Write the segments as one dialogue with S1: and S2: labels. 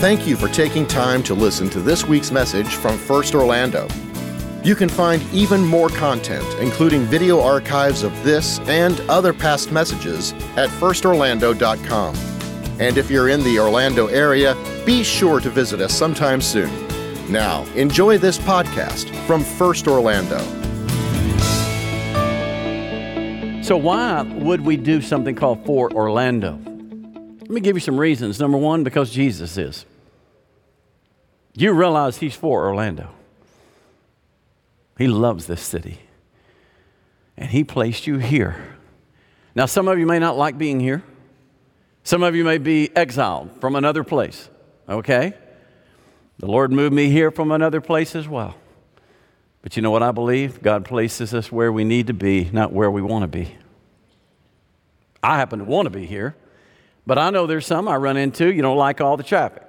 S1: Thank you for taking time to listen to this week's message from First Orlando. You can find even more content, including video archives of this and other past messages, at firstorlando.com. And if you're in the Orlando area, be sure to visit us sometime soon. Now, enjoy this podcast from First Orlando.
S2: So, why would we do something called For Orlando? Let me give you some reasons. Number one, because Jesus is. You realize He's for Orlando. He loves this city. And He placed you here. Now, some of you may not like being here. Some of you may be exiled from another place, okay? The Lord moved me here from another place as well. But you know what I believe? God places us where we need to be, not where we want to be. I happen to want to be here, but I know there's some I run into, you don't like all the traffic.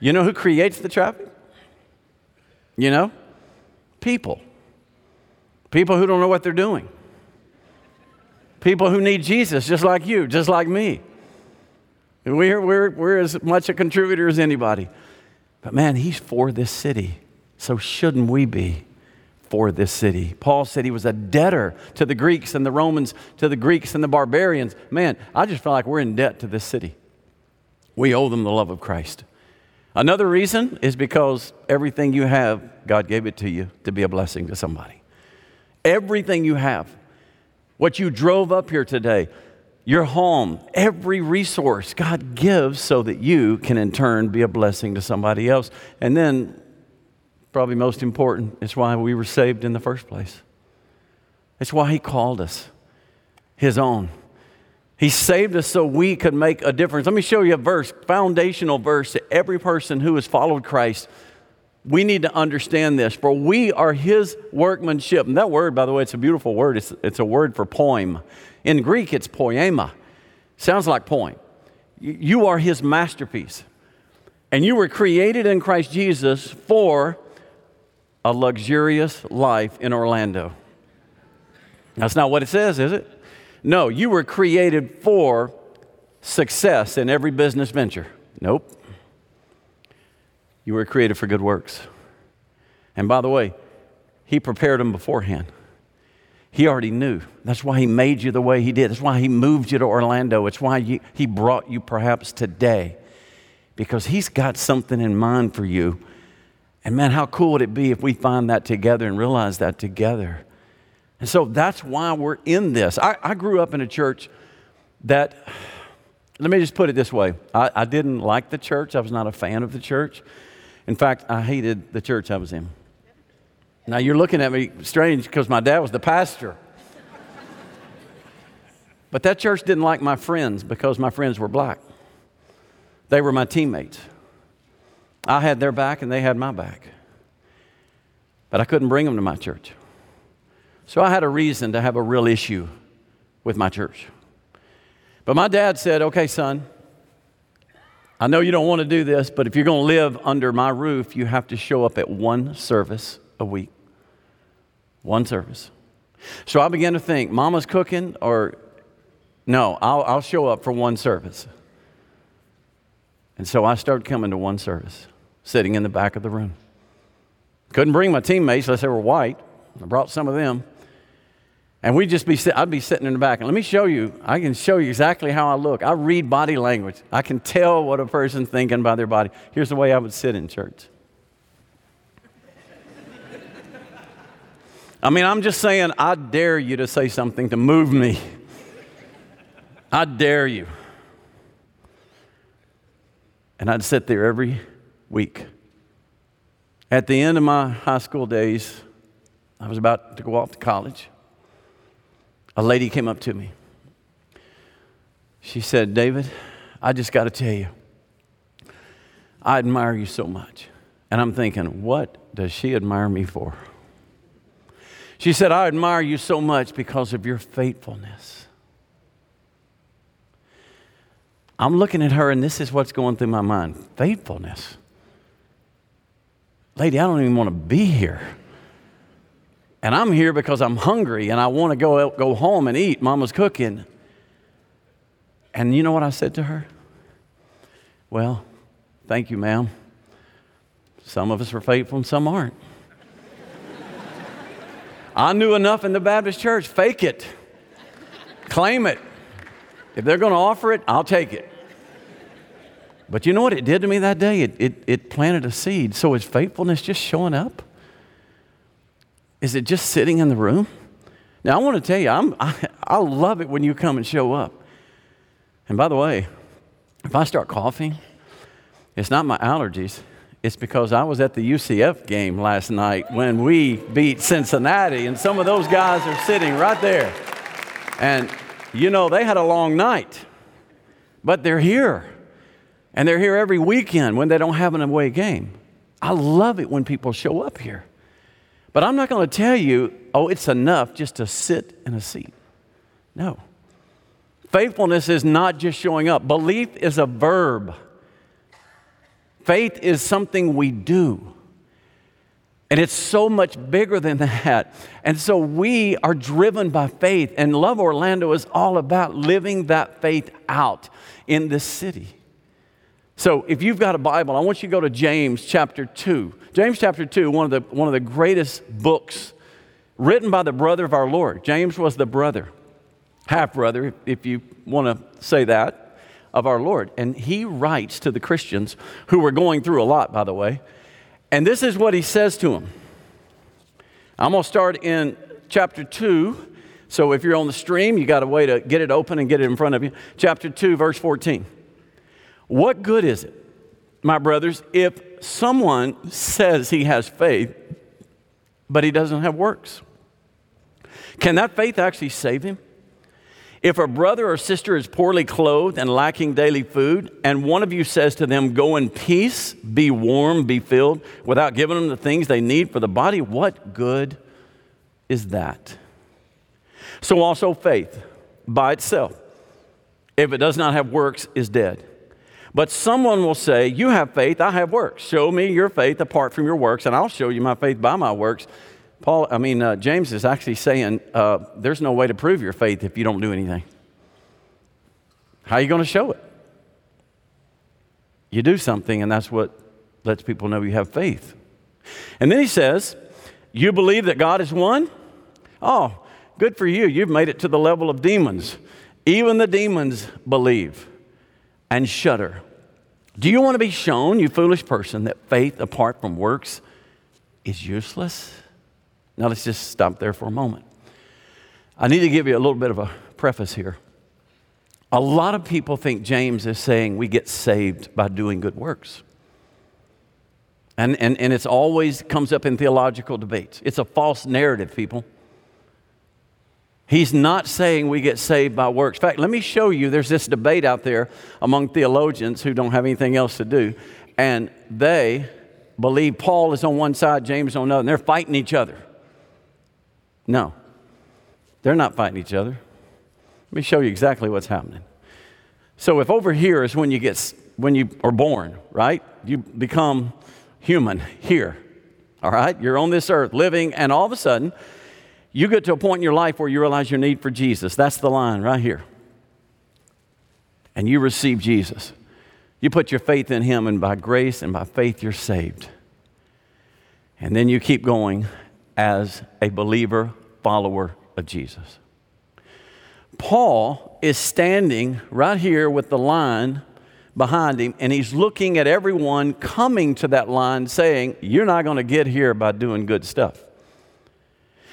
S2: You know who creates the traffic? You know? People. People who don't know what they're doing. People who need Jesus, just like you, just like me. We're, we're, we're as much a contributor as anybody. But man, he's for this city. So shouldn't we be for this city? Paul said he was a debtor to the Greeks and the Romans, to the Greeks and the barbarians. Man, I just feel like we're in debt to this city. We owe them the love of Christ. Another reason is because everything you have, God gave it to you to be a blessing to somebody. Everything you have. What you drove up here today, your home, every resource God gives so that you can in turn be a blessing to somebody else. And then, probably most important, it's why we were saved in the first place. It's why He called us His own. He saved us so we could make a difference. Let me show you a verse, foundational verse to every person who has followed Christ. We need to understand this, for we are his workmanship. And that word, by the way, it's a beautiful word. It's, it's a word for poem. In Greek, it's poema. Sounds like poem. You are his masterpiece. And you were created in Christ Jesus for a luxurious life in Orlando. That's not what it says, is it? No, you were created for success in every business venture. Nope. You were created for good works. And by the way, He prepared them beforehand. He already knew. That's why He made you the way He did. That's why He moved you to Orlando. It's why you, He brought you perhaps today. Because He's got something in mind for you. And man, how cool would it be if we find that together and realize that together? And so that's why we're in this. I, I grew up in a church that, let me just put it this way I, I didn't like the church, I was not a fan of the church. In fact, I hated the church I was in. Now you're looking at me strange because my dad was the pastor. but that church didn't like my friends because my friends were black. They were my teammates. I had their back and they had my back. But I couldn't bring them to my church. So I had a reason to have a real issue with my church. But my dad said, okay, son, I know you don't want to do this, but if you're going to live under my roof, you have to show up at one service a week. One service. So I began to think, Mama's cooking, or no, I'll, I'll show up for one service. And so I started coming to one service, sitting in the back of the room. Couldn't bring my teammates unless they were white. I brought some of them. And we'd just be, I'd be sitting in the back. And let me show you, I can show you exactly how I look. I read body language. I can tell what a person's thinking by their body. Here's the way I would sit in church. I mean, I'm just saying, I dare you to say something to move me. I dare you. And I'd sit there every week. At the end of my high school days, I was about to go off to college a lady came up to me. She said, David, I just got to tell you, I admire you so much. And I'm thinking, what does she admire me for? She said, I admire you so much because of your faithfulness. I'm looking at her, and this is what's going through my mind faithfulness. Lady, I don't even want to be here. And I'm here because I'm hungry and I want to go, go home and eat. Mama's cooking. And you know what I said to her? Well, Thank you, ma'am. Some of us are faithful and some aren't. I knew enough in the Baptist church, fake it, claim it. If they're going to offer it, I'll take it. But you know what it did to me that day? It, it, it planted a seed. So is faithfulness just showing up? Is it just sitting in the room? Now, I want to tell you, I'm, I, I love it when you come and show up. And by the way, if I start coughing, it's not my allergies. It's because I was at the UCF game last night when we beat Cincinnati, and some of those guys are sitting right there. And you know, they had a long night, but they're here. And they're here every weekend when they don't have an away game. I love it when people show up here. But I'm not going to tell you, oh, it's enough just to sit in a seat. No. Faithfulness is not just showing up, belief is a verb. Faith is something we do. And it's so much bigger than that. And so we are driven by faith. And Love Orlando is all about living that faith out in this city. So if you've got a Bible, I want you to go to James chapter 2. James chapter 2, one of the, one of the greatest books written by the brother of our Lord. James was the brother, half brother, if you want to say that, of our Lord. And he writes to the Christians who were going through a lot, by the way. And this is what he says to them. I'm going to start in chapter 2. So if you're on the stream, you got a way to get it open and get it in front of you. Chapter 2, verse 14. What good is it, my brothers, if someone says he has faith, but he doesn't have works? Can that faith actually save him? If a brother or sister is poorly clothed and lacking daily food, and one of you says to them, Go in peace, be warm, be filled, without giving them the things they need for the body, what good is that? So also faith by itself, if it does not have works, is dead. But someone will say, You have faith, I have works. Show me your faith apart from your works, and I'll show you my faith by my works. Paul, I mean, uh, James is actually saying uh, there's no way to prove your faith if you don't do anything. How are you going to show it? You do something, and that's what lets people know you have faith. And then he says, You believe that God is one? Oh, good for you. You've made it to the level of demons. Even the demons believe and shudder. Do you want to be shown, you foolish person, that faith apart from works is useless? Now let's just stop there for a moment. I need to give you a little bit of a preface here. A lot of people think James is saying we get saved by doing good works. And, and, and it's always comes up in theological debates. It's a false narrative, people. He's not saying we get saved by works. In fact, let me show you there's this debate out there among theologians who don't have anything else to do, and they believe Paul is on one side, James on the other, and they're fighting each other. No, they're not fighting each other. Let me show you exactly what's happening. So, if over here is when you get when you are born, right? You become human here. All right? You're on this earth living, and all of a sudden, you get to a point in your life where you realize your need for Jesus. That's the line right here. And you receive Jesus. You put your faith in Him, and by grace and by faith, you're saved. And then you keep going as a believer, follower of Jesus. Paul is standing right here with the line behind him, and he's looking at everyone coming to that line saying, You're not going to get here by doing good stuff.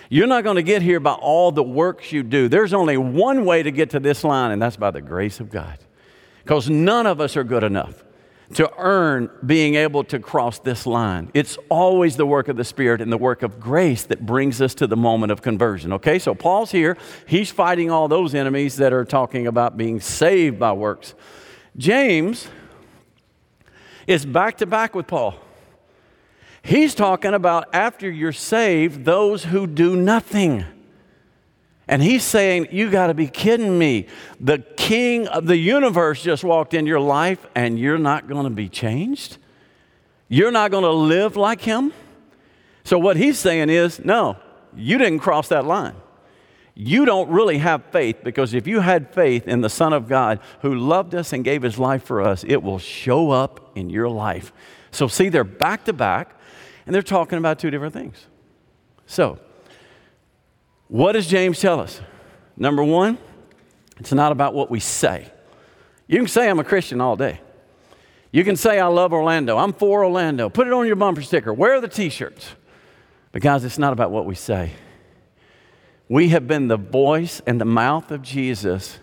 S2: You're not going to get here by all the works you do. There's only one way to get to this line, and that's by the grace of God. Because none of us are good enough to earn being able to cross this line. It's always the work of the Spirit and the work of grace that brings us to the moment of conversion. Okay, so Paul's here. He's fighting all those enemies that are talking about being saved by works. James is back to back with Paul. He's talking about after you're saved, those who do nothing. And he's saying, You got to be kidding me. The king of the universe just walked in your life and you're not going to be changed? You're not going to live like him? So, what he's saying is, No, you didn't cross that line. you don't really have faith because if you had faith in the Son of God who loved us and gave his life for us, it will show up in your life. So, see, they're back to back and they're talking about two different things. So, what does James tell us? Number one, it's not about what we say. You can say I'm a Christian all day. You can say I love Orlando. I'm for Orlando. Put it on your bumper sticker. Wear the t shirts. But, guys, it's not about what we say. We have been the voice and the mouth of Jesus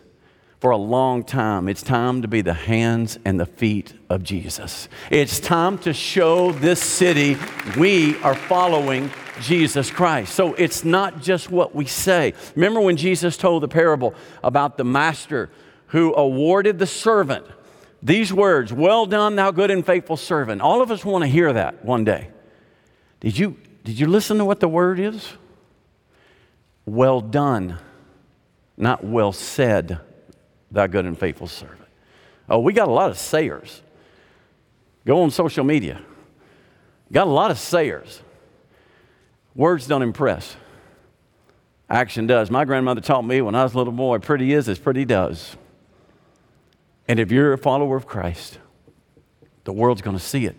S2: for a long time. It's time to be the hands and the feet of Jesus. It's time to show this city we are following Jesus Christ. So it's not just what we say. Remember when Jesus told the parable about the master who awarded the servant these words Well done, thou good and faithful servant. All of us want to hear that one day. Did you, did you listen to what the word is? Well done, not well said, thou good and faithful servant. Oh, we got a lot of sayers. Go on social media. Got a lot of sayers. Words don't impress. Action does. My grandmother taught me when I was a little boy pretty is as pretty does. And if you're a follower of Christ, the world's going to see it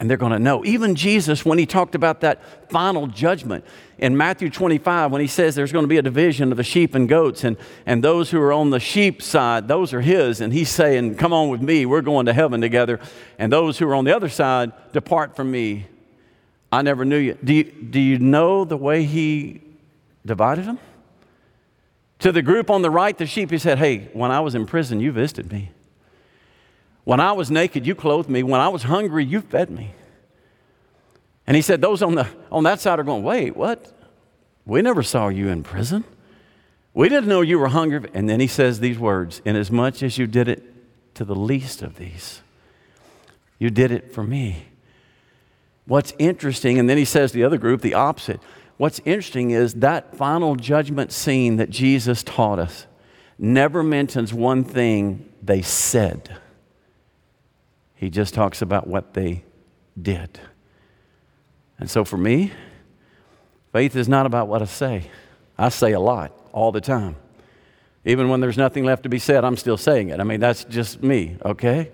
S2: and they're going to know. Even Jesus, when he talked about that final judgment in Matthew 25, when he says there's going to be a division of the sheep and goats, and, and those who are on the sheep side, those are his, and he's saying, Come on with me, we're going to heaven together. And those who are on the other side, depart from me. I never knew you. Do you, do you know the way he divided them? To the group on the right, the sheep, he said, Hey, when I was in prison, you visited me. When I was naked, you clothed me. When I was hungry, you fed me. And he said, Those on, the, on that side are going, Wait, what? We never saw you in prison. We didn't know you were hungry. And then he says these words Inasmuch as you did it to the least of these, you did it for me. What's interesting, and then he says the other group, the opposite. What's interesting is that final judgment scene that Jesus taught us never mentions one thing they said. He just talks about what they did. And so for me, faith is not about what I say. I say a lot all the time. Even when there's nothing left to be said, I'm still saying it. I mean, that's just me, okay?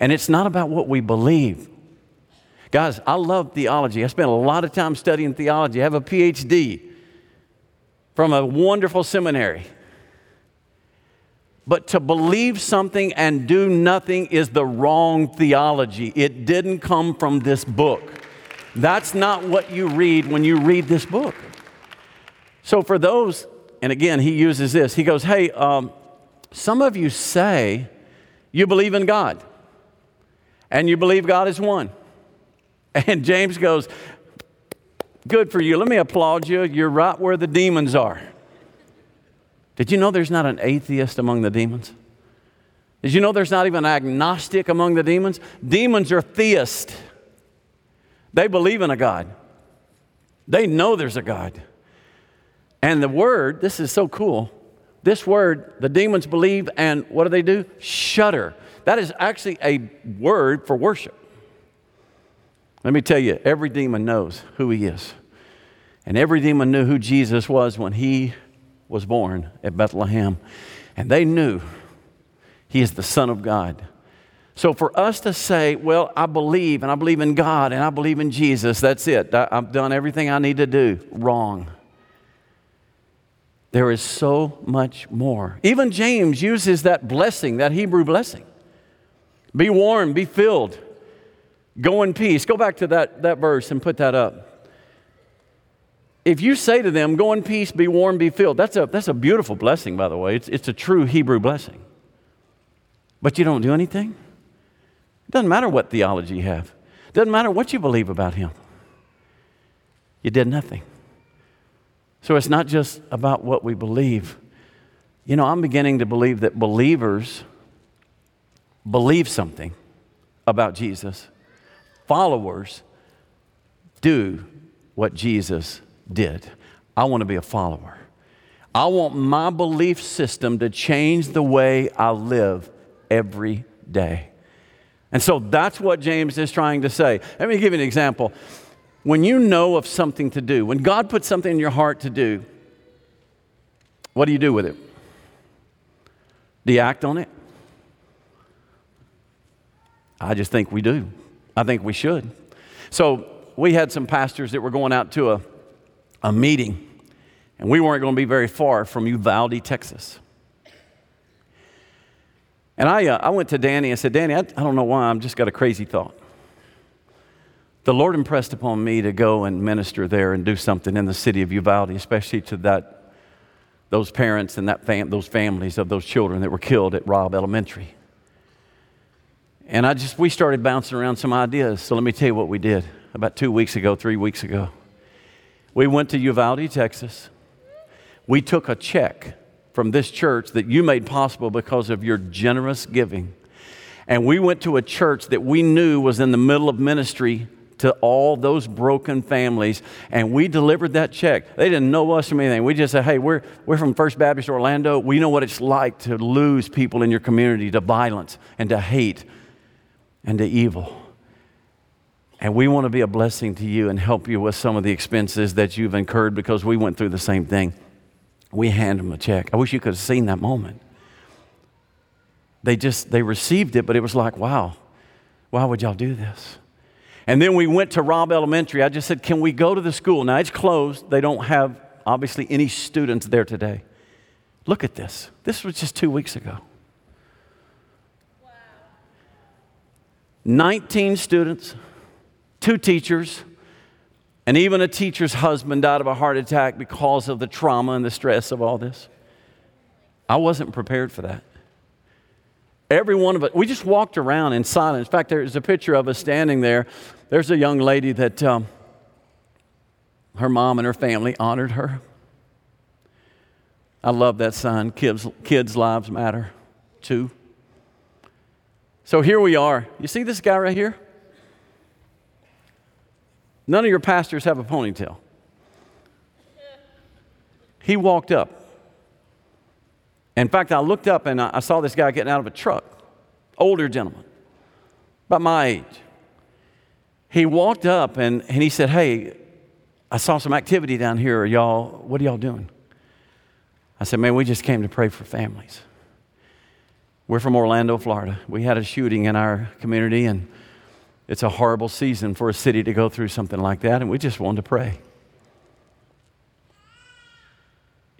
S2: And it's not about what we believe. Guys, I love theology. I spent a lot of time studying theology. I have a PhD from a wonderful seminary. But to believe something and do nothing is the wrong theology. It didn't come from this book. That's not what you read when you read this book. So, for those, and again, he uses this, he goes, Hey, um, some of you say you believe in God and you believe God is one. And James goes, Good for you. Let me applaud you. You're right where the demons are. Did you know there's not an atheist among the demons? Did you know there's not even an agnostic among the demons? Demons are theists. They believe in a God. They know there's a God. And the word, this is so cool. This word, the demons believe, and what do they do? Shudder. That is actually a word for worship. Let me tell you, every demon knows who he is. And every demon knew who Jesus was when he was born at Bethlehem. And they knew he is the Son of God. So for us to say, well, I believe and I believe in God and I believe in Jesus, that's it. I've done everything I need to do. Wrong. There is so much more. Even James uses that blessing, that Hebrew blessing. Be warm, be filled, go in peace. Go back to that, that verse and put that up if you say to them, Go in peace, be warm, be filled, that's a, that's a beautiful blessing, by the way. It's, it's a true Hebrew blessing. But you don't do anything? It doesn't matter what theology you have, it doesn't matter what you believe about Him. You did nothing. So it's not just about what we believe. You know, I'm beginning to believe that believers believe something about Jesus, followers do what Jesus did. I want to be a follower. I want my belief system to change the way I live every day. And so that's what James is trying to say. Let me give you an example. When you know of something to do, when God puts something in your heart to do, What do you do with it? Do you act on it? I just think we do. I think we should. So we had some pastors that were going out to a, a meeting, and we weren't going to be very far from Uvalde, Texas. And I, uh, I went to Danny and said, Danny, I, I don't know why, I'm just got a crazy thought. The Lord impressed upon me to go and minister there and do something in the city of Uvalde, especially to that, those parents and that fam- those families of those children that were killed at Robb Elementary. And I just, we started bouncing around some ideas. So let me tell you what we did about two weeks ago, three weeks ago. We went to Uvalde, Texas. We took a check from this church that you made possible because of your generous giving. And we went to a church that we knew was in the middle of ministry to all those broken families, and we delivered that check. They didn't know us from anything. We just said, hey, we're, we're from First Baptist Orlando. We know what it's like to lose people in your community to violence and to hate and to evil. And we want to be a blessing to you and help you with some of the expenses that you've incurred because we went through the same thing. We hand them a check. I wish you could have seen that moment. They just they received it, but it was like, wow, why would y'all do this? And then we went to Robb Elementary. I just said, can we go to the school? Now it's closed. They don't have obviously any students there today. Look at this. This was just two weeks ago. Wow. 19 students, two teachers, and even a teacher's husband died of a heart attack because of the trauma and the stress of all this. I wasn't prepared for that. Every one of us, we just walked around in silence. In fact, there's a picture of us standing there. There's a young lady that um, her mom and her family honored her. I love that sign kids, kids' lives matter too. So here we are. You see this guy right here? None of your pastors have a ponytail. He walked up. In fact, I looked up and I saw this guy getting out of a truck, older gentleman, about my age. He walked up and, and he said, Hey, I saw some activity down here. Y'all, what are y'all doing? I said, Man, we just came to pray for families. We're from Orlando, Florida. We had a shooting in our community, and it's a horrible season for a city to go through something like that, and we just wanted to pray.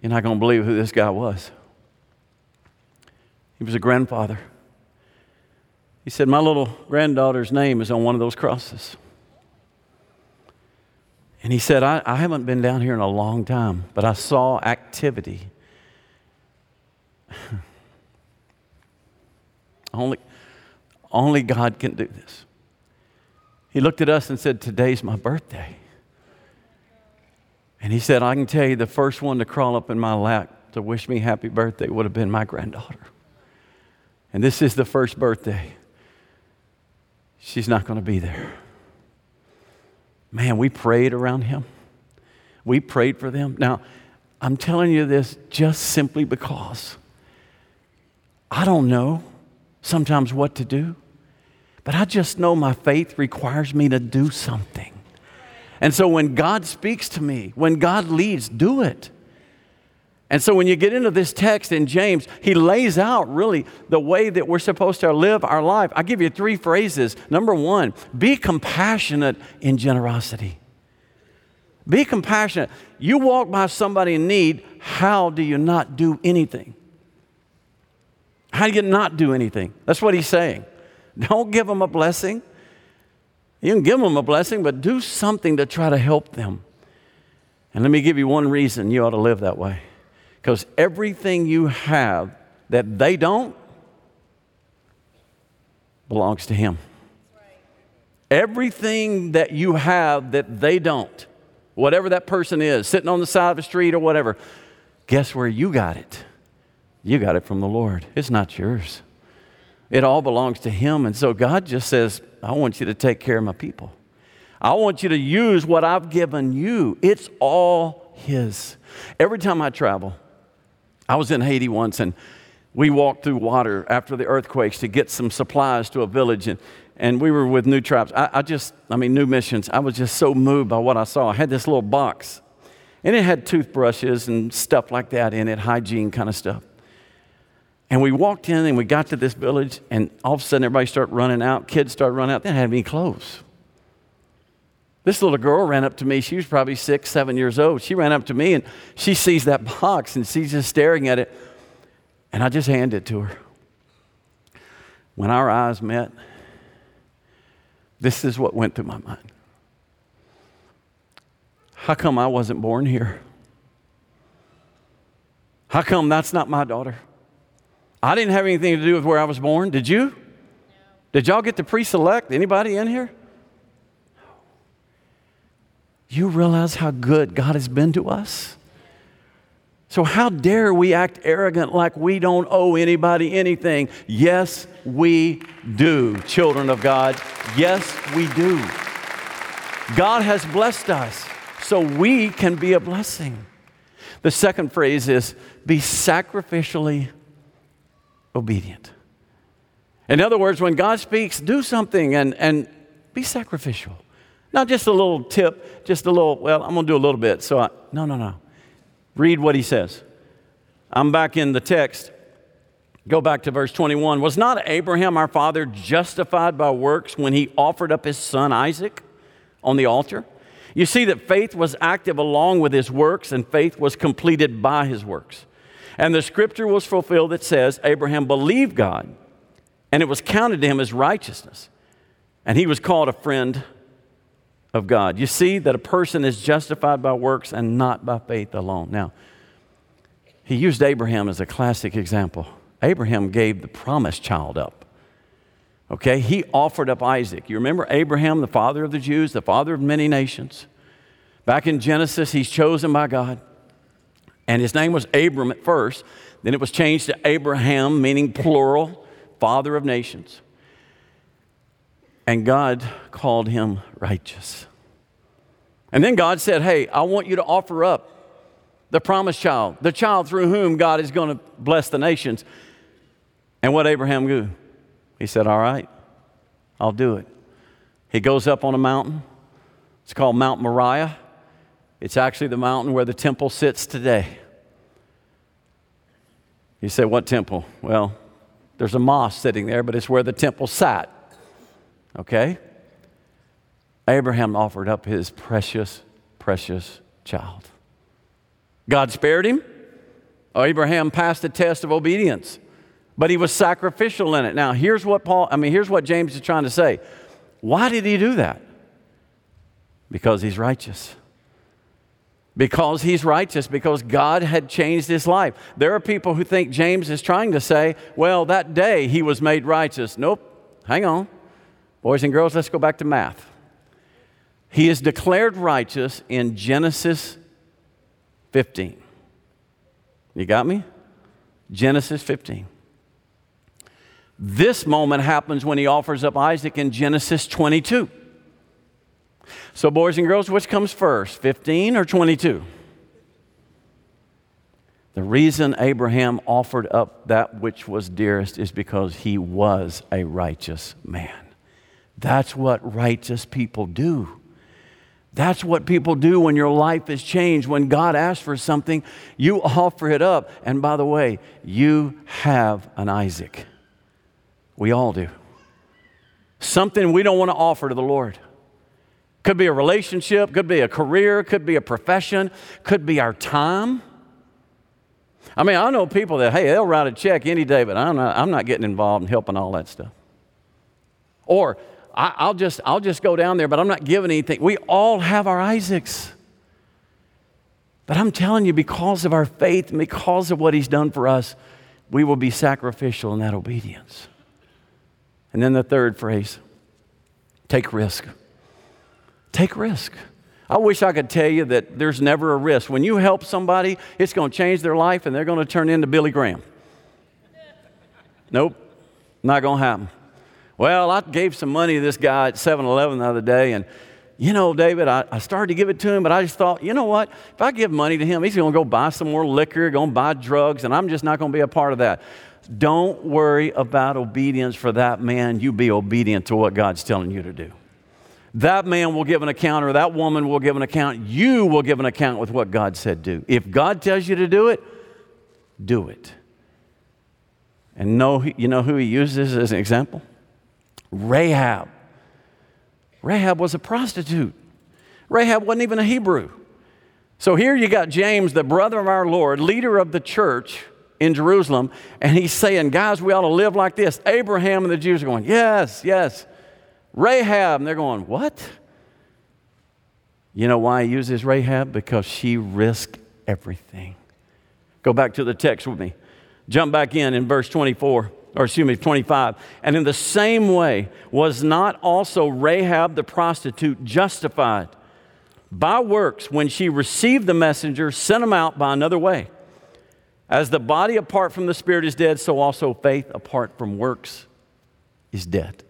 S2: You're not going to believe who this guy was. He was a grandfather. He said, My little granddaughter's name is on one of those crosses. And he said, I, I haven't been down here in a long time, but I saw activity. Only, only God can do this. He looked at us and said, Today's my birthday. And he said, I can tell you the first one to crawl up in my lap to wish me happy birthday would have been my granddaughter. And this is the first birthday. She's not going to be there. Man, we prayed around him. We prayed for them. Now, I'm telling you this just simply because I don't know sometimes what to do, but I just know my faith requires me to do something. And so when God speaks to me, when God leads, do it. And so when you get into this text in James, he lays out really the way that we're supposed to live our life. I give you three phrases. Number one, be compassionate in generosity. Be compassionate. You walk by somebody in need, how do you not do anything? How do you not do anything? That's what he's saying. Don't give them a blessing. You can give them a blessing, but do something to try to help them. And let me give you one reason you ought to live that way. Because everything you have that they don't belongs to Him. Everything that you have that they don't, whatever that person is, sitting on the side of the street or whatever, guess where you got it? You got it from the Lord. It's not yours. It all belongs to Him. And so God just says, I want you to take care of my people. I want you to use what I've given you. It's all His. Every time I travel, I was in Haiti once and we walked through water after the earthquakes to get some supplies to a village. And, and we were with New Tribes. I, I just, I mean, New Missions. I was just so moved by what I saw. I had this little box And it had toothbrushes and stuff like that in it, hygiene kind of stuff. And we walked in and we got to this village, and all of a sudden everybody started running out. Kids started running out. They didn't have any clothes. This little girl ran up to me. She was probably six, seven years old. She ran up to me and she sees that box and she's just staring at it. And I just handed it to her. When our eyes met, this is what went through my mind. How come I wasn't born here? How come that's not my daughter? I didn't have anything to do with where I was born. Did you? Did y'all get to pre select? Anybody in here? You realize how good God has been to us? So, how dare we act arrogant like we don't owe anybody anything? Yes, we do, children of God. Yes, we do. God has blessed us so we can be a blessing. The second phrase is be sacrificially obedient. In other words, when God speaks, do something and, and be sacrificial. Not just a little tip, just a little, well, I'm going to do a little bit. So, I, no, no, no. Read what he says. I'm back in the text. Go back to verse 21. Was not Abraham our father justified by works when he offered up his son Isaac on the altar? You see that faith was active along with his works, and faith was completed by his works. And the scripture was fulfilled that says, Abraham believed God, and it was counted to him as righteousness. And he was called a friend of God. You see that a person is justified by works and not by faith alone. Now, he used Abraham as a classic example. Abraham gave the promised child up. Okay, he offered up Isaac. You remember Abraham, the father of the Jews, the father of many nations? Back in Genesis, he's chosen by God. And his name was Abram at first. Then it was changed to Abraham, meaning plural, father of nations. And God called him righteous. And then God said, Hey, I want you to offer up the promised child, the child through whom God is going to bless the nations. And what Abraham do? He said, All right, I'll do it. He goes up on a mountain. It's called Mount Moriah. It's actually the mountain where the temple sits today. You say, What temple? Well, there's a mosque sitting there, but it's where the temple sat. Okay? Abraham offered up his precious, precious child. God spared him. Abraham passed the test of obedience but he was sacrificial in it. Now, here's what Paul, I mean, here's what James is trying to say. Why did he do that? Because he's righteous. Because he's righteous, because God had changed his life. There are people who think James is trying to say, well, that day he was made righteous. Nope. Hang on. Boys and girls, let's go back to math. He is declared righteous in Genesis 15. You got me? Genesis 15. This moment happens when he offers up Isaac in Genesis 22. So, boys and girls, which comes first, 15 or 22? The reason Abraham offered up that which was dearest is because he was a righteous man. That's what righteous people do. That's what people do when your life is changed. When God asks for something, you offer it up. And by the way, you have an Isaac. We all do. Something we don't want to offer to the Lord. Could be a relationship, could be a career, could be a profession, could be our time. I mean, I know people that, hey, they'll write a check any day, but I'm not, I'm not getting involved in helping all that stuff. Or I, will just, I'll just go down there, but I'm not giving anything. We all have our Isaacs. But I'm telling you, because of our faith and because of what He's done for us, we will be sacrificial in that obedience. And then the third phrase take risk. Take risk. I wish I could tell you that there's never a risk. When you help somebody, it's going to change their life and they're going to turn into Billy Graham. Nope, not going to happen. Well, I gave some money to this guy at 7 Eleven the other day, and you know, David, I, I, started to give it to him, but I just thought, you know what? If I give money to him, he's going to go buy some more liquor, going to buy drugs, and I'm just not going to be a part of that. Don't worry about obedience for that man. You be obedient to what God's telling you to do. That man will give an account, or that woman will give an account. You will give an account with what God said do. If God tells you to do it, do it. And know, you know who he uses as an example? Rahab. Rahab was a prostitute. Rahab wasn't even a Hebrew. So here you got James, the brother of our Lord, leader of the church in Jerusalem, and he's saying, Guys, we ought to live like this. Abraham and the Jews are going, Yes, yes. Rahab, and they're going, What? You know why he uses Rahab? Because she risked everything. Go back to the text with me. Jump back in in verse 24, or excuse me, 25. And in the same way, was not also Rahab the prostitute justified by works when she received the messenger, sent him out by another way? As the body apart from the spirit is dead, so also faith apart from works is dead.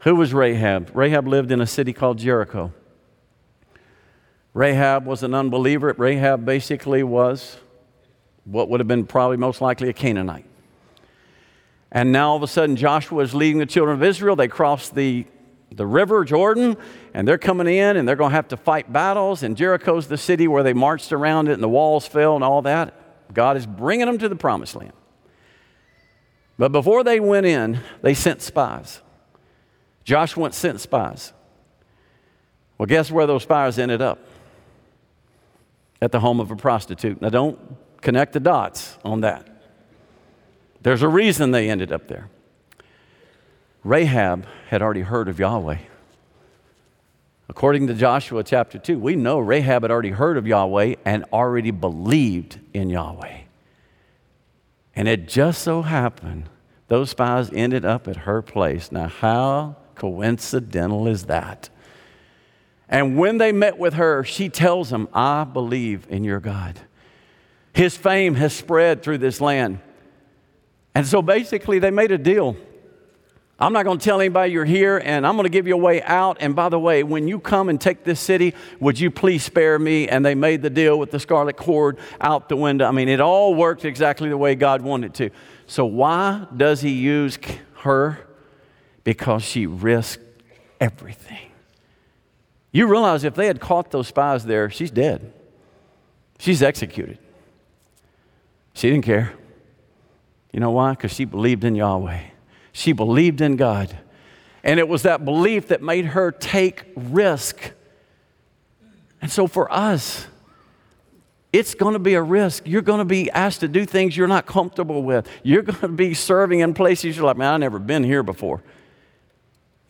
S2: Who was Rahab? Rahab lived in a city called Jericho. Rahab was an unbeliever. Rahab basically was what would have been probably most likely a Canaanite. And now all of a sudden, Joshua is leading the children of Israel. They cross the, the river, Jordan, and they're coming in and they're going to have to fight battles. And Jericho's the city where they marched around it and the walls fell and all that. God is bringing them to the promised land. But before they went in, they sent spies. Joshua sent spies. Well, guess where those spies ended up? At the home of a prostitute. Now, don't connect the dots on that. There's a reason they ended up there. Rahab had already heard of Yahweh. According to Joshua chapter 2, we know Rahab had already heard of Yahweh and already believed in Yahweh. And it just so happened those spies ended up at her place. Now, how coincidental is that? And when they met with her, she tells them, I believe in your God. His fame has spread through this land. And so basically, they made a deal. I'm not going to tell anybody you're here, and I'm going to give you a way out. And by the way, when you come and take this city, would you please spare me? And they made the deal with the scarlet cord out the window. I mean, it all worked exactly the way God wanted to. So, why does He use her? Because she risked everything. You realize if they had caught those spies there, she's dead, she's executed. She didn't care. You know why? Because she believed in Yahweh. She believed in God. And it was that belief that made her take risk. And so for us, it's going to be a risk. You're going to be asked to do things you're not comfortable with. You're going to be serving in places you're like, man, I've never been here before.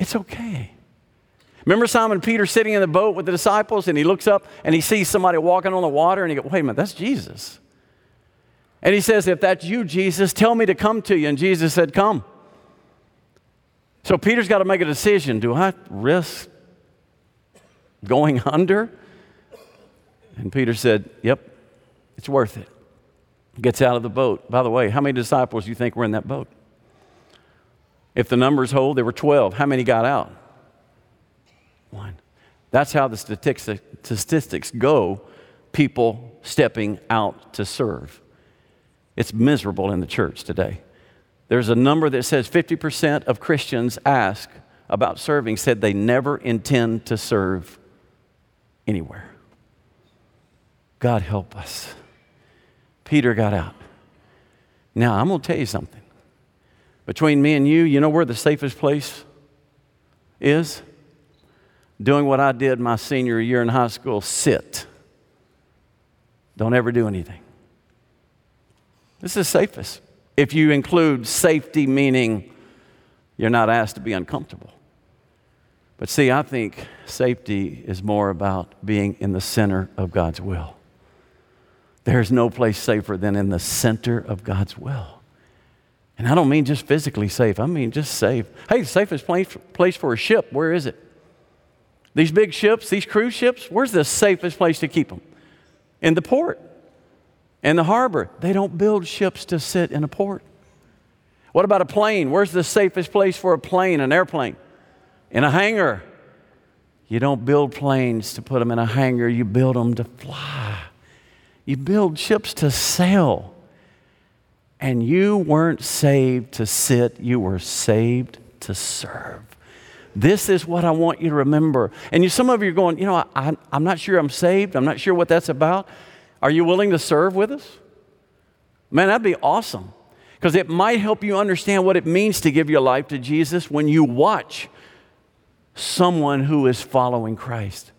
S2: It's okay. Remember Simon Peter sitting in the boat with the disciples and he looks up and he sees somebody walking on the water and he goes, wait a minute, that's Jesus. And he says, If that's you, Jesus, tell me to come to you. And Jesus said, Come. So Peter's got to make a decision. Do I risk going under? And Peter said, Yep, it's worth it. Gets out of the boat. By the way, how many disciples do you think were in that boat? If the numbers hold, there were 12. How many got out? One. That's how the statistics go people stepping out to serve. It's miserable in the church today. There's a number that says 50% of Christians ask about serving said they never intend to serve anywhere. God help us. Peter got out. Now, I'm going to tell you something. Between me and you, you know where the safest place is? Doing what I did my senior year in high school sit. Don't ever do anything. This is safest. If you include safety, meaning you're not asked to be uncomfortable. But see, I think safety is more about being in the center of God's will. There's no place safer than in the center of God's will. And I don't mean just physically safe, I mean just safe. Hey, the safest place, for a ship, where is it? These big ships, these cruise ships, where's the safest place to keep them? In the port. In the harbor, they don't build ships to sit in a port. What about a plane? Where's the safest place for a plane, an airplane? In a hangar. You don't build planes to put them in a hangar, you build them to fly. You build ships to sail. And you weren't saved to sit, you were saved to serve. This is what I want you to remember. And you, some of you are going, you know, I, I'm not sure I'm saved. I'm not sure what that's about. Are you willing to serve with us? Man, that'd be awesome because it might help you understand what it means to give your life to Jesus when you watch someone who is following Christ.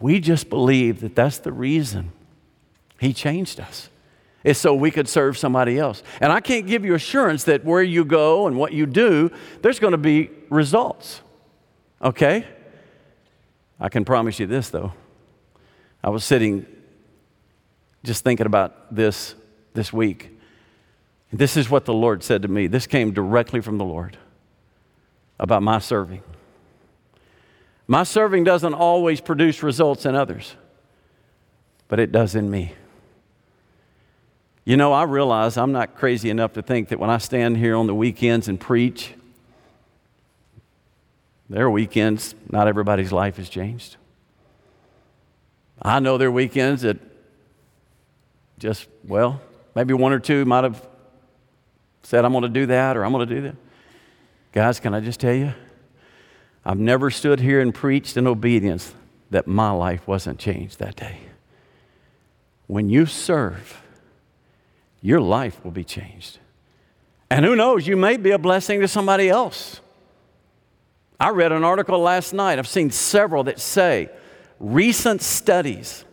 S2: We just believe that that's the reason He changed us. It's so we could serve somebody else. And I can't give you assurance that where you go and what you do, there's going to be results. Okay? I can promise you this, though. I was sitting just thinking about this this week. This is what the Lord said to me. This came directly from the Lord about my serving. My serving doesn't always produce results in others, but it does in me. You know, I realize I'm not crazy enough to think that when I stand here on the weekends and preach, there are weekends not everybody's life has changed. I know there are weekends that just, well, maybe one or two might have said, I'm going to do that or I'm going to do that. Guys, can I just tell you? I've never stood here and preached in obedience that my life wasn't changed that day. When you serve, your life will be changed. And who knows, you may be a blessing to somebody else. I read an article last night, I've seen several that say recent studies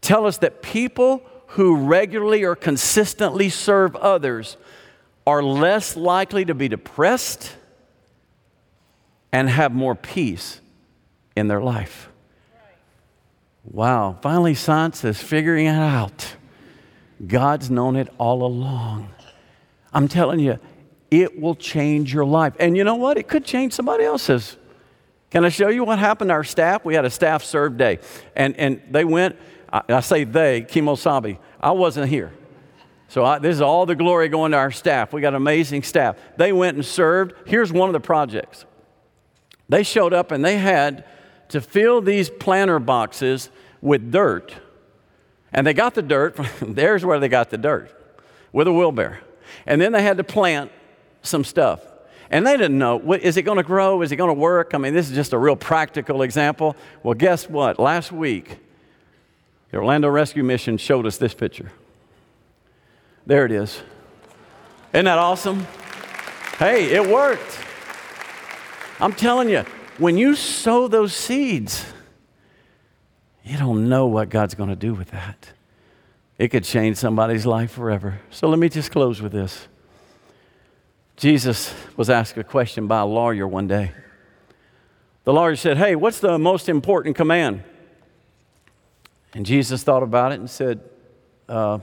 S2: tell us that people who regularly or consistently serve others are less likely to be depressed and have more peace in their life. Wow, finally, science is figuring it out. God's known it all along. I'm telling you, it will change your life. And you know what? It could change somebody else's. Can I show you what happened to our staff? We had a staff serve day. And, and they went, I, I say they, Kimosabi. I wasn't here. So I, this is all the glory going to our staff. We got amazing staff. They went and served. Here's one of the projects. They showed up and they had to fill these planter boxes with dirt. And they got the dirt. There's where they got the dirt with a wheelbarrow. And then they had to plant some stuff. And they didn't know, is it going to grow? Is it going to work? I mean, this is just a real practical example. Well, guess what? Last week, the Orlando Rescue Mission showed us this picture. There it is. Isn't that awesome? Hey, it worked. I'm telling you, when you sow those seeds, you don't know what God's going to do with that. It could change somebody's life forever. So let me just close with this. Jesus was asked a question by a lawyer one day. The lawyer said, Hey, what's the most important command? And Jesus thought about it and said, uh,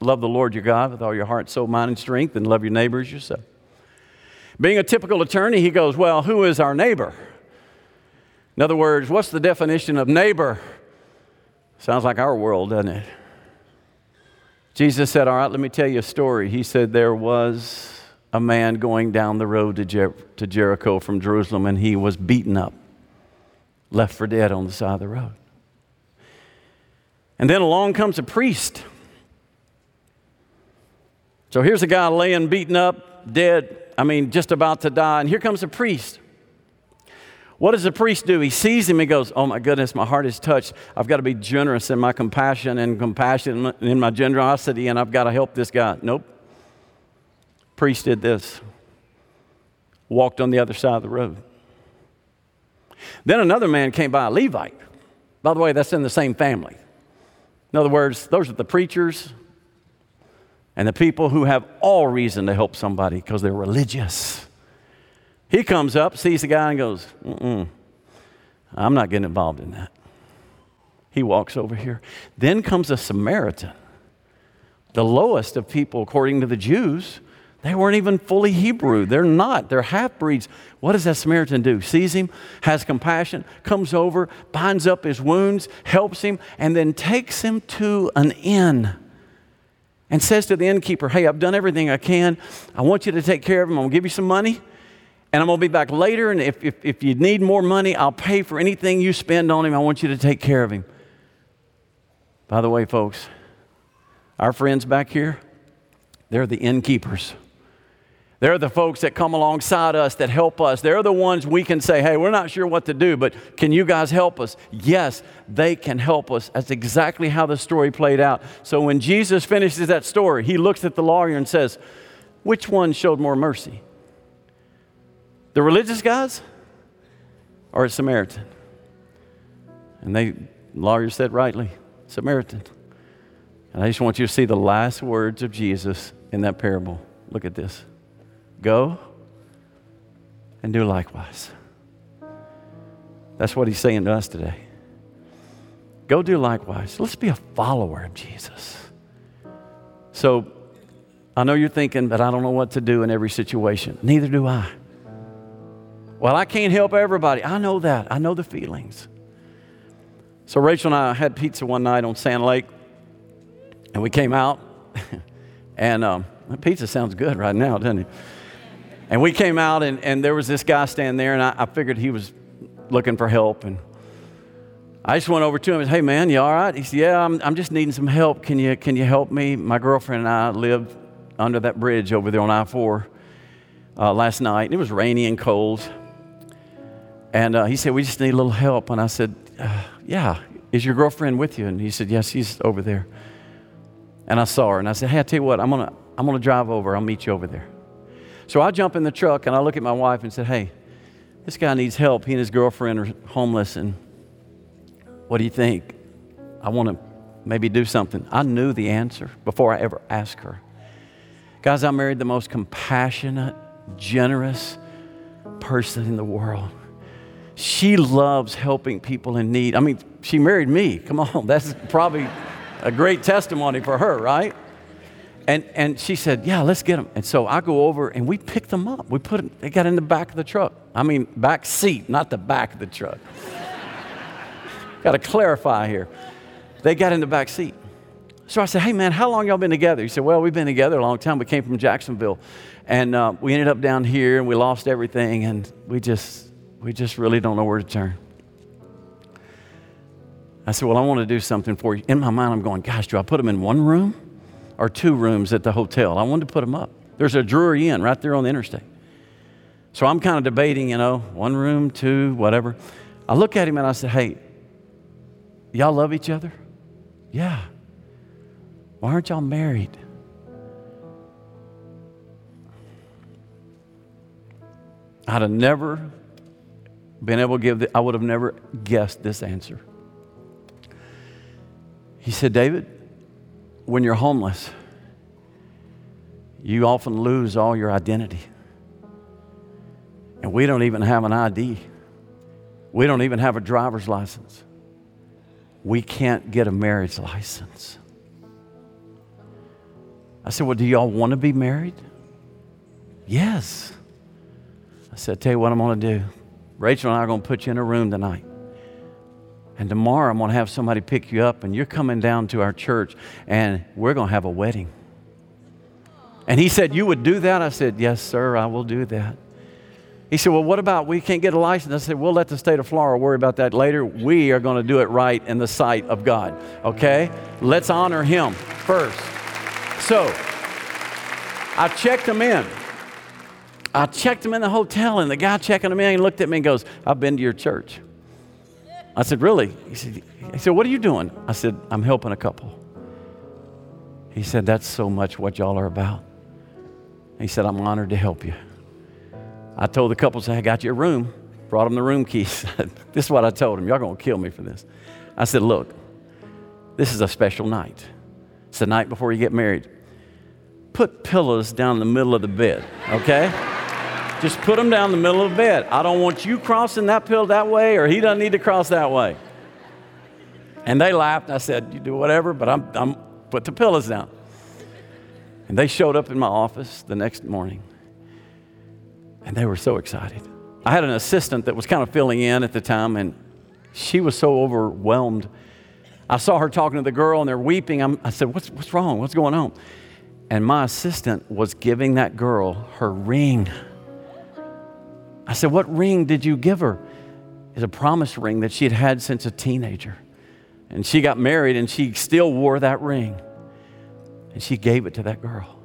S2: Love the Lord your God with all your heart, soul, mind, and strength, and love your neighbors yourself. Being a typical attorney, he goes, Well, who is our neighbor? In other words, what's the definition of neighbor? Sounds like our world, doesn't it? Jesus said, All right, let me tell you a story. He said, There was a man going down the road to, Jer- to Jericho from Jerusalem, and he was beaten up, left for dead on the side of the road. And then along comes a priest. So here's a guy laying beaten up, dead, I mean, just about to die. And here comes a priest. What does the priest do? He sees him and goes, Oh my goodness, my heart is touched. I've got to be generous in my compassion and compassion in my generosity, and I've got to help this guy. Nope. Priest did this, walked on the other side of the road. Then another man came by, a Levite. By the way, that's in the same family. In other words, those are the preachers, and the people who have all reason to help somebody because they're religious. He comes up, sees the guy, and goes, Mm-mm, I'm not getting involved in that. He walks over here. Then comes a Samaritan, the lowest of people according to the Jews. They weren't even fully Hebrew. They're not. They're half breeds. What does that Samaritan do? Sees him, has compassion, comes over, binds up his wounds, helps him, and then takes him to an inn and says to the innkeeper, Hey, I've done everything I can. I want you to take care of him. I'm going to give you some money, and I'm going to be back later. And if, if, if you need more money, I'll pay for anything you spend on him. I want you to take care of him. By the way, folks, our friends back here, they're the innkeepers. They're the folks that come alongside us, that help us. They're the ones we can say, hey, we're not sure what to do, but can you guys help us? Yes, they can help us. That's exactly how the story played out. So when Jesus finishes that story, he looks at the lawyer and says, which one showed more mercy? The religious guys or a Samaritan? And they, lawyer said rightly, Samaritan. And I just want you to see the last words of Jesus in that parable. Look at this. Go and do likewise. That's what he's saying to us today. Go do likewise. Let's be a follower of Jesus. So I know you're thinking, but I don't know what to do in every situation. Neither do I. Well, I can't help everybody. I know that. I know the feelings. So Rachel and I had pizza one night on Sand Lake, and we came out, and um, pizza sounds good right now, doesn't it? And we came out, and, and there was this guy standing there, and I, I figured he was looking for help. And I just went over to him and said, Hey, man, you all right? He said, Yeah, I'm, I'm just needing some help. Can you, can you help me? My girlfriend and I lived under that bridge over there on I 4 uh, last night. and It was rainy and cold. And uh, he said, We just need a little help. And I said, uh, Yeah, is your girlfriend with you? And he said, Yes, she's over there. And I saw her, and I said, Hey, I tell you what, I'm going to I'm gonna drive over. I'll meet you over there. So I jump in the truck and I look at my wife and said, Hey, this guy needs help. He and his girlfriend are homeless. And what do you think? I want to maybe do something. I knew the answer before I ever asked her. Guys, I married the most compassionate, generous person in the world. She loves helping people in need. I mean, she married me. Come on, that's probably a great testimony for her, right? And, and she said, Yeah, let's get them. And so I go over and we pick them up. We put them, they got in the back of the truck. I mean, back seat, not the back of the truck. got to clarify here. They got in the back seat. So I said, Hey, man, how long y'all been together? He said, Well, we've been together a long time. We came from Jacksonville. And uh, we ended up down here and we lost everything. And we just, we just really don't know where to turn. I said, Well, I want to do something for you. In my mind, I'm going, Gosh, do I put them in one room? or two rooms at the hotel. I wanted to put them up. There's a Drury Inn right there on the interstate. So I'm kind of debating, you know, one room, two, whatever. I look at him and I said, Hey, y'all love each other? Yeah. Why aren't y'all married? I'd have never been able to give, the, I would have never guessed this answer. He said, David, when you're homeless, you often lose all your identity. And we don't even have an ID. We don't even have a driver's license. We can't get a marriage license. I said, Well, do y'all want to be married? Yes. I said, Tell you what I'm going to do. Rachel and I are going to put you in a room tonight. And tomorrow I'm going to have somebody pick you up, and you're coming down to our church, and we're going to have a wedding. And he said, You would do that? I said, Yes, sir, I will do that. He said, Well, what about we can't get a license? I said, We'll let the state of Florida worry about that later. We are going to do it right in the sight of God, okay? Let's honor him first. So, I checked him in. I checked him in the hotel, and the guy checking him in, looked at me and goes, I've been to your church. I said, Really? He said, he said, What are you doing? I said, I'm helping a couple. He said, That's so much what y'all are about. He said, I'm honored to help you. I told the couple, I got you a room, brought them the room keys. this is what I told them. Y'all gonna kill me for this. I said, Look, this is a special night. It's the night before you get married. Put pillows down the middle of the bed, okay? Just put them down the middle of the bed. I don't want you crossing that pillow that way, or he doesn't need to cross that way. And they laughed. I said, You do whatever, but I'm, I'm put the pillows down. And they showed up in my office the next morning, and they were so excited. I had an assistant that was kind of filling in at the time, and she was so overwhelmed. I saw her talking to the girl, and they're weeping. I'm, i said, what's, what's wrong? What's going on? And my assistant was giving that girl her ring. I said, What ring did you give her? It's a promise ring that she had had since a teenager. And she got married and she still wore that ring. And she gave it to that girl.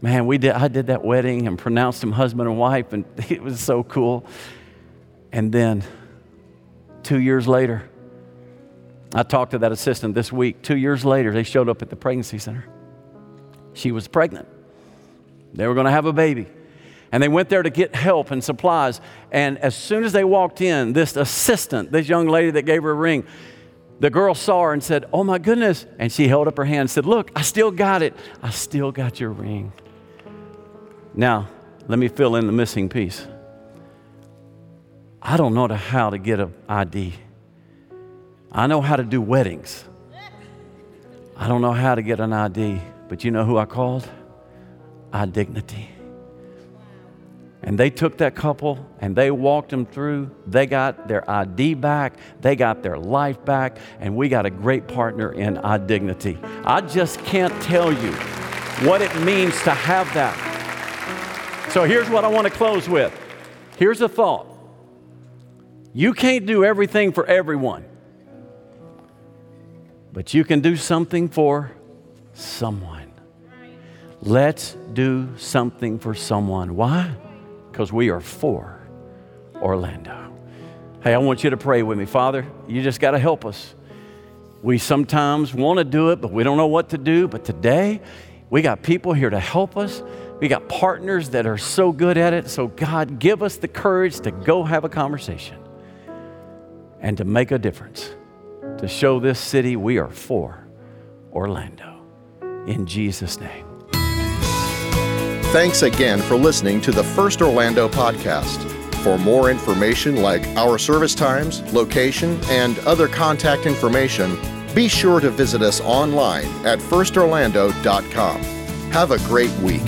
S2: Man, we did, I did that wedding and pronounced them husband and wife, and it was so cool. And then two years later, I talked to that assistant this week. Two years later, they showed up at the pregnancy center. She was pregnant. They were going to have a baby. And they went there to get help and supplies. And as soon as they walked in, this assistant, this young lady that gave her a ring, the girl saw her and said, Oh my goodness. And she held up her hand and said, Look, I still got it. I still got your ring. Now, let me fill in the missing piece. I don't know how to get an ID. I know how to do weddings. I don't know how to get an ID, but you know who I called? iDignity. And they took that couple and they walked them through. They got their ID back, they got their life back, and we got a great partner in iDignity. I just can't tell you what it means to have that. So here's what I want to close with. Here's a thought. You can't do everything for everyone, but you can do something for someone. Let's do something for someone. Why? Because we are for Orlando. Hey, I want you to pray with me. Father, you just got to help us. We sometimes want to do it, but we don't know what to do. But today, we got people here to help us. We got partners that are so good at it. So, God, give us the courage to go have a conversation and to make a difference, to show this city we are for Orlando. In Jesus' name.
S1: Thanks again for listening to the First Orlando podcast. For more information like our service times, location, and other contact information, be sure to visit us online at firstorlando.com. Have a great week.